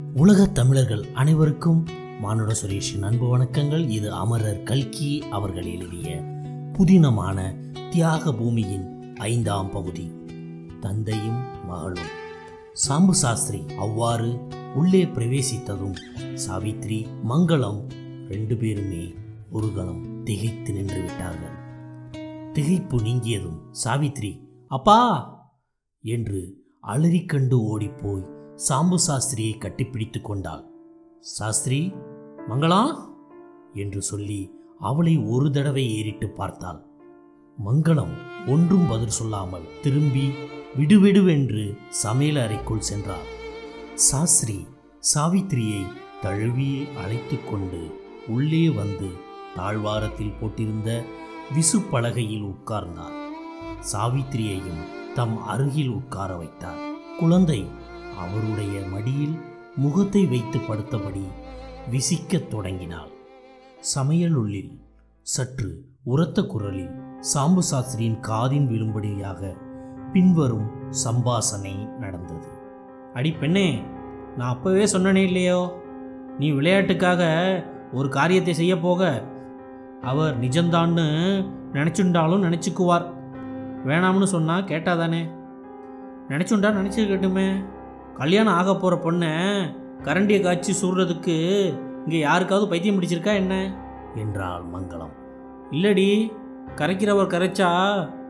உலக தமிழர்கள் அனைவருக்கும் மானுட சுரேஷின் அன்பு வணக்கங்கள். இது அமரர் கல்கி அவர்கள் எழுதிய புதினமான தியாக பூமியின் ஐந்தாம் பகுதி. தந்தையும் மகளும். சாம்பு சாஸ்திரி அவ்வாறு உள்ளே பிரவேசித்ததும் சாவித்ரி மங்களம் ரெண்டு பேருமே ஒரு கணம் திகைத்து நின்று விட்டார்கள். திகைப்பு நீங்கியதும் சாவித்ரி அப்பா! என்று அலறிக்கண்டு ஓடிப்போய் சாம்பு சாஸ்திரியை கட்டிப்பிடித்து கொண்டாள். சாஸ்திரி மங்களா? என்று சொல்லி அவளை ஒரு தடவை ஏறிட்டு பார்த்தாள். மங்களம் ஒன்றும் பதில் சொல்லாமல் திரும்பி விடுவிடுவென்று சமையல் அறைக்குள் சென்றாள். சாஸ்திரி சாவித்திரியை தழுவி அழைத்து கொண்டு உள்ளே வந்து தாழ்வாரத்தில் போட்டிருந்த விசு பலகையில் உட்கார்ந்தார் சாவித்திரியையும் தம் அருகில் உட்கார வைத்தார் குழந்தை அவருடைய மடியில் முகத்தை வைத்து படுத்தபடி விசிக்கத் தொடங்கினாள். சமையலுள்ளில் சற்று உரத்த குரலில் சாம்பு சாஸ்திரியின் காதின் விழும்படியாக பின்வரும் சம்பாசனை நடந்தது. அடி பெண்ணே நான் அப்பவே சொன்னனே இல்லையோ? நீ விளையாட்டுக்காக ஒரு காரியத்தை செய்ய போக அவர் நிஜம்தான்னு நினச்சுண்டாலும் நினச்சிக்குவார். வேணாம்னு சொன்னால் கேட்டாதானே நினச்சுண்டா நினச்சிருக்கட்டுமே கல்யாணம் ஆக போகிற பொண்ணை கரண்டியை காய்ச்சி சுடுறதுக்கு இங்கே யாருக்காவது பைத்தியம் பிடிச்சிருக்கா என்ன? என்றாள் மங்களம். இல்லடி கரைக்கிறவர் கரைச்சா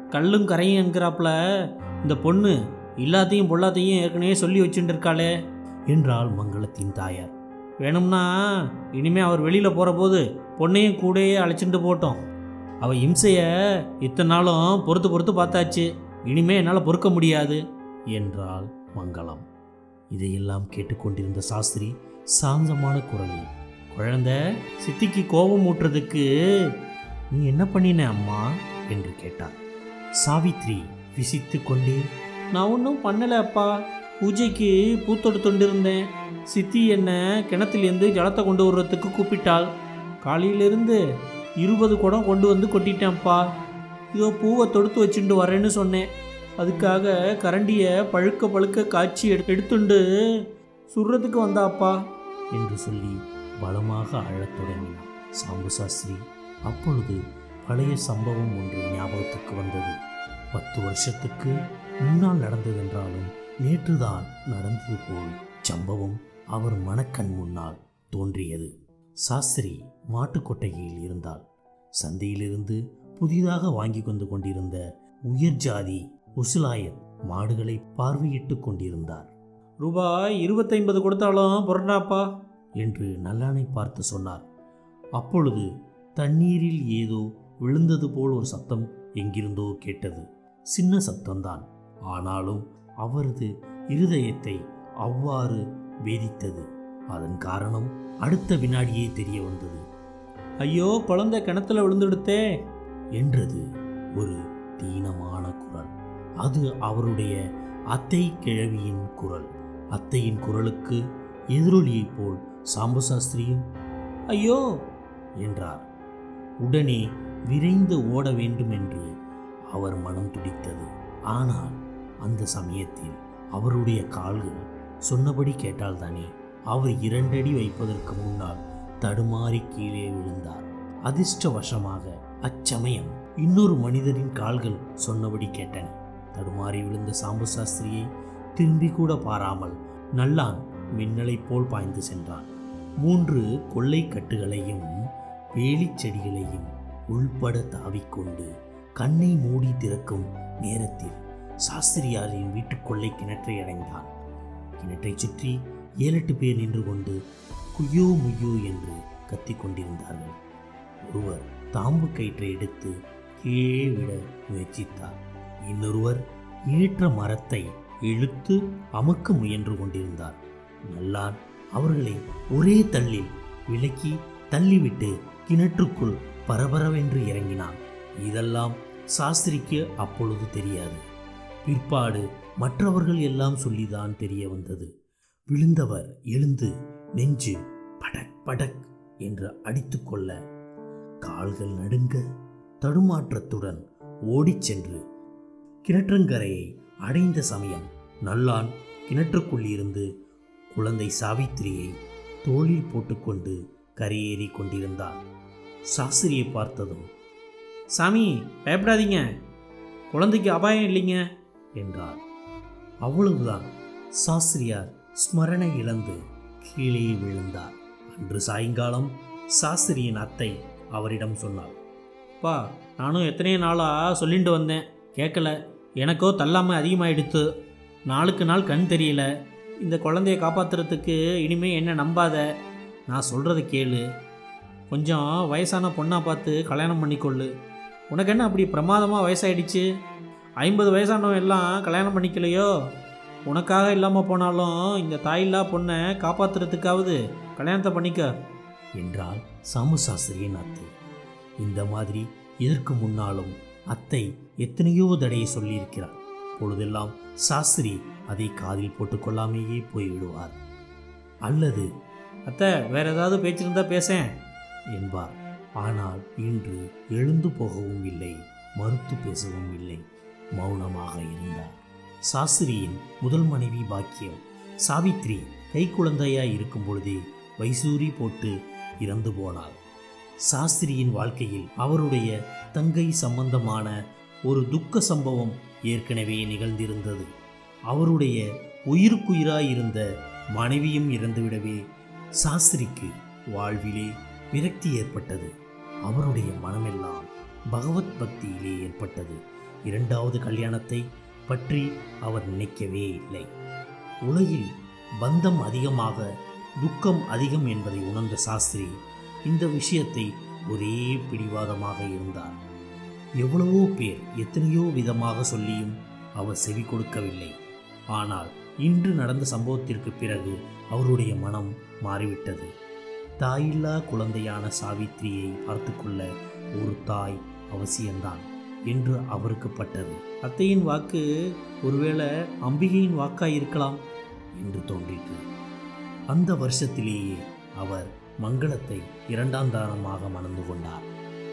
கல்லும் கரையும் என்கிறாப்புல. இந்த பொண்ணு எல்லாத்தையும் பொல்லாத்தையும் ஏற்கனவே சொல்லி வச்சுட்டு இருக்காளே என்றாள் மங்களத்தின் தாயார். வேணும்னா இனிமே அவர் வெளியில் போகிற போது பொண்ணையும் கூடயே அழைச்சிட்டு போட்டோம். அவள் இம்சையை இத்தனை நாளும் பொறுத்து பொறுத்து பார்த்தாச்சு. இனிமே என்னால் பொறுக்க முடியாது என்றாள் மங்களம். இதையெல்லாம் கேட்டுக்கொண்டிருந்த சாஸ்திரி சாந்தமான குரலில் குழந்தை சித்திக்கு கோபம் ஊட்டுறதுக்கு நீ என்ன பண்ணின அம்மா? என்று கேட்டார். சாவித்ரி விசித்து கொண்டே நான் ஒன்றும் பண்ணலை அப்பா. பூஜைக்கு பூத்தொடுத்துண்டு இருந்தேன் சித்தி என்ன கிணத்துலேருந்து ஜலத்தை கொண்டு வர்றதுக்கு கூப்பிட்டாள். காலையிலிருந்து இருபது குடம் கொண்டு வந்து கொட்டிட்டேன்ப்பா இதோ பூவை தொடுத்து வச்சுட்டு வரேன்னு சொன்னேன். அதுக்காக கரண்டியை பழுக்க பழுக்க காய்ச்சி எடு எடுத்துண்டு சுடுறதுக்கு வந்தாப்பா. என்று சொல்லி பலமாக அழத் தொடங்கினான். சாம்பு சாஸ்திரி அப்பொழுது பழைய சம்பவம் ஒன்று ஞாபகத்துக்கு வந்தது. பத்து வருஷத்துக்கு முன்னால் நடந்ததென்றாலும் நேற்றுதான் நடந்தது போல் சம்பவம் அவர் மனக்கண் முன்னால் தோன்றியது. சாஸ்திரி மாட்டுக்கொட்டையில் இருந்தால் சந்தையிலிருந்து புதிதாக வாங்கி கொண்டு கொண்டிருந்த உயர் ஜாதி உசுலாயர் மாடுகளை பார்வையிட்டு கொண்டிருந்தார். ரூபாய் இருபத்தைம்பது கொடுத்தாலும் புரண்டாப்பா என்று நல்லானை பார்த்து சொன்னார். அப்பொழுது தண்ணீரில் ஏதோ விழுந்தது போல் ஒரு சத்தம் எங்கிருந்தோ கேட்டது. சின்ன சத்தம்தான். ஆனாலும் அவரது இருதயத்தை அவ்வாறு வேதித்தது. அதன் காரணம் அடுத்த வினாடியே தெரிய வந்தது. ஐயோ குழந்தை கிணத்துல விழுந்துடுத்தே! என்றது ஒரு தீனமான குரல். அது அவருடைய அத்தை கிழவியின் குரல். அத்தையின் குரலுக்கு எதிரொலியைப் போல் சாம்பசாஸ்திரியும் ஐயோ! என்றார். உடனே விரைந்து ஓட வேண்டும் என்று அவர் மனம் துடித்தது. ஆனால் அந்த சமயத்தில் அவருடைய கால்கள் சொன்னபடி கேட்டால்தானே அவர் இரண்டடி வைப்பதற்கு முன்னால் தடுமாறி கீழே விழுந்தார். அதிர்ஷ்டவசமாக அச்சமயம் இன்னொரு மனிதரின் கால்கள் சொன்னபடி கேட்டன. தடுமாறி விழுந்த சாம்பு சாஸ்திரியை திரும்பி கூட பாராமல் நல்லான் மின்னலைப் போல் பாய்ந்து சென்றான். மூன்று கொள்ளை கட்டுகளையும் வேலிச்செடிகளையும் உள்பட தாவிக்கொண்டு கண்ணை மூடி திறக்கும் நேரத்தில் சாஸ்திரியாரின் வீட்டுக்கொள்ளை கிணற்றை அடைந்தான். கிணற்றைச் சுற்றி ஏழெட்டு பேர் நின்று கொண்டு குய்யோ முய்யோ என்று கத்திக் கொண்டிருந்தார்கள். ஒருவர் தாம்பு கயிற்றை எடுத்து கீழே விட முயற்சித்தார். இன்னொருவர் ஏற்ற மரத்தை இழுத்து அமுக்க முயன்று கொண்டிருந்தார். நல்லான் அவர்களை ஒரே தள்ளில் விலக்கி தள்ளிவிட்டு கிணற்றுக்குள் பரபரவென்று இறங்கினான். இதெல்லாம் சாஸ்திரிக்கு அப்பொழுது தெரியாது. பிற்பாடு மற்றவர்கள் எல்லாம் சொல்லிதான் தெரிய வந்தது. விழுந்தவர் எழுந்து நெஞ்சு படக் படக் என்று அடித்துக்கொள்ள கால்கள் நடுங்க தடுமாற்றத்துடன் ஓடிச் சென்று கிணற்றங்கரையை அடைந்த சமயம் நல்லான் கிணற்றுக்குள் இருந்து குழந்தை சாவித்திரியை தோளில் போட்டுக்கொண்டு கரையேறி கொண்டிருந்தார் சாஸ்திரியை பார்த்ததும் சாமி பயப்படாதீங்க. குழந்தைக்கு அபாயம் இல்லைங்க என்றார். அவ்வளவுதான். சாஸ்திரியார் ஸ்மரணை இழந்து கீழே விழுந்தார். அன்று சாயங்காலம் சாஸ்திரியின் அத்தை அவரிடம் சொன்னார் பா நானும் எத்தனையோ நாளாக சொல்லிட்டு வந்தேன். கேட்கல எனக்கோ தள்ளாமை அதிகமாகிடுத்து நாளுக்கு நாள் கண் தெரியல. இந்த குழந்தைய காப்பாற்றுறதுக்கு இனிமே என்ன நம்பாத? நான் சொல்கிறத கேளு. கொஞ்சம் வயசான பொண்ணாக பார்த்து கல்யாணம் பண்ணிக்கொள்ளு. உனக்கு என்ன அப்படி பிரமாதமாக வயசாயிடுச்சு? ஐம்பது வயசானவன் எல்லாம் கல்யாணம் பண்ணிக்கலையோ? உனக்காக இல்லாமல் போனாலும் இந்த தாயில்லா பொண்ணை காப்பாற்றுறதுக்காவது கல்யாணத்தை பண்ணிக்க. என்றால் சாமு சாஸ்திரியின் இந்த மாதிரி இதற்கு முன்னாலும் அத்தை எத்தனையோ தடையை சொல்லியிருக்கிறார் பொழுதெல்லாம் சாஸ்திரி அதை காதில் போட்டுக்கொள்ளாமையே போய்விடுவார். அல்லது அத்தை வேற ஏதாவது பேச்சிருந்தா பேசேன் என்பார். ஆனால் இன்று எழுந்து போகவும் இல்லை மறுத்து பேசவும் இல்லை. மௌனமாக இருந்தார். சாஸ்திரியின் முதல் மனைவி பாக்கியம். சாவித்ரி கைக்குழந்தையாய் இருக்கும் பொழுதே வைசூரி போட்டு இறந்து போனாள். சாஸ்திரியின் வாழ்க்கையில் அவருடைய தங்கை சம்பந்தமான ஒரு துக்க சம்பவம் ஏற்கனவே நிகழ்ந்திருந்தது. அவருடைய உயிருக்குயிராயிருந்த மனைவியும் இறந்துவிடவே சாஸ்திரிக்கு வாழ்விலே விரக்தி ஏற்பட்டது. அவருடைய மனமெல்லாம் பகவத் பக்தியிலே ஏற்பட்டது. இரண்டாவது கல்யாணத்தை பற்றி அவர் நினைக்கவே இல்லை. உலகில் பந்தம் அதிகமாக துக்கம் அதிகம் என்பதை உணர்ந்த சாஸ்திரி இந்த விஷயத்தை ஒரே பிடிவாதமாக இருந்தார். எவ்வளவோ பேர் எத்தனையோ விதமாக சொல்லியும் அவர் செவி கொடுக்கவில்லை. ஆனால் இன்று நடந்த சம்பவத்திற்கு பிறகு அவருடைய மனம் மாறிவிட்டது. தாயில்லா குழந்தையான சாவித்திரியை பார்த்துக்கொள்ள ஒரு தாய் அவசியம்தான் என்று அவருக்கு பட்டது. அத்தையின் வாக்கு ஒருவேளை அம்பிகையின் வாக்காய் இருக்கலாம் என்று தோன்றிற்று. அந்த வருஷத்திலேயே அவர் மங்களத்தை இரண்டாம் தானமாக மணந்து கொண்டார்.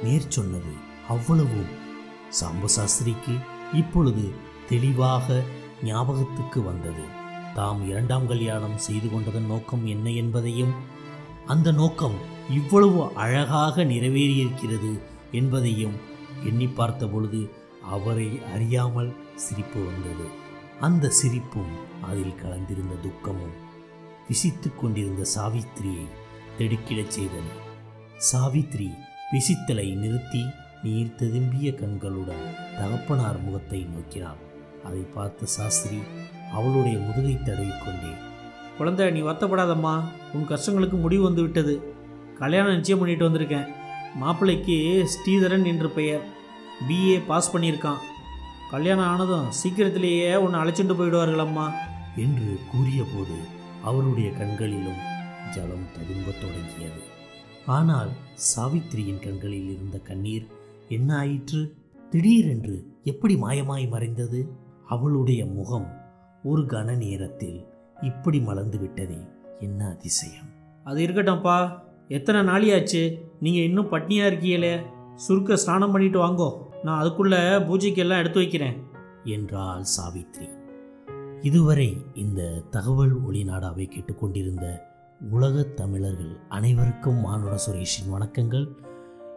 நேர் சொன்னது அவ்வளவும் சாம்பு சாஸ்திரிக்கு இப்பொழுது தெளிவாக ஞாபகத்துக்கு வந்தது. தாம் இரண்டாம் கல்யாணம் செய்து கொண்டதன் நோக்கம் என்ன என்பதையும் அந்த நோக்கம் இவ்வளவு அழகாக நிறைவேறியிருக்கிறது என்பதையும் எண்ணி பார்த்த பொழுது அவரை அறியாமல் சிரிப்பு வந்தது. அந்த சிரிப்பும் அதில் கலந்திருந்த துக்கமும் விசித்து கொண்டிருந்த சாவித்திரியை திடுக்கிடச் செய்தன. சாவித்ரி விசித்தலை நிறுத்தி நீர் திரும்பிய கண்களுடன் தகப்பனார் முகத்தை நோக்கினாள். அதை பார்த்த சாஸ்திரி அவளுடைய முதுகை தடவிக்கொண்டே குழந்தை நீ வருத்தப்படாதம்மா. உன் கஷ்டங்களுக்கு முடிவு வந்து விட்டது. கல்யாணம் நிச்சயம் பண்ணிட்டு வந்திருக்கேன். மாப்பிள்ளைக்கு ஸ்ரீதரன் என்று பெயர். பிஏ பாஸ் பண்ணியிருக்கான். கல்யாணம் ஆனதும் சீக்கிரத்திலேயே உன்னை அழைச்சிட்டு போயிடுவார்களம்மா என்று கூறியபோது அவருடைய கண்களிலும் ஜலம் ததும்பத் தொடங்கியது. ஆனால் சாவித்திரியின் கண்களில் இருந்த கண்ணீர் என்ன ஆயிற்று? திடீரென்று எப்படி மாயமாய் மறைந்தது? அவளுடைய முகம் ஒரு கன நேரத்தில் இப்படி மலர்ந்து விட்டதே. என்ன அதிசயம். அது இருக்கட்டும்ப்பா. எத்தனை நாளியாச்சு? நீங்கள் இன்னும் பட்னியாக இருக்கீங்களே. சுருக்க ஸ்நானம் பண்ணிட்டு வாங்கோ. நான் அதுக்குள்ளே பூஜைக்கெல்லாம் எடுத்து வைக்கிறேன். என்றாள் சாவித்ரி இதுவரை இந்த தகவல் ஒளிநாடாவை கேட்டுக்கொண்டிருந்த உலகத் தமிழர்கள் அனைவருக்கும் மானுட சுரேஷின் வணக்கங்கள்.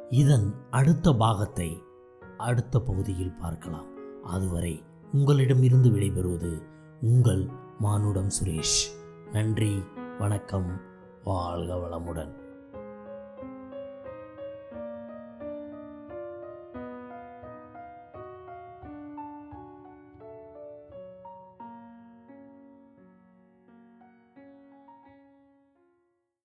இதன் அடுத்த பாகத்தை அடுத்த பகுதியில் பார்க்கலாம். அதுவரை உங்களிடமிருந்து விடைபெறுவது உங்கள் மானுடம் சுரேஷ். நன்றி வணக்கம் வாழ்க வளமுடன்.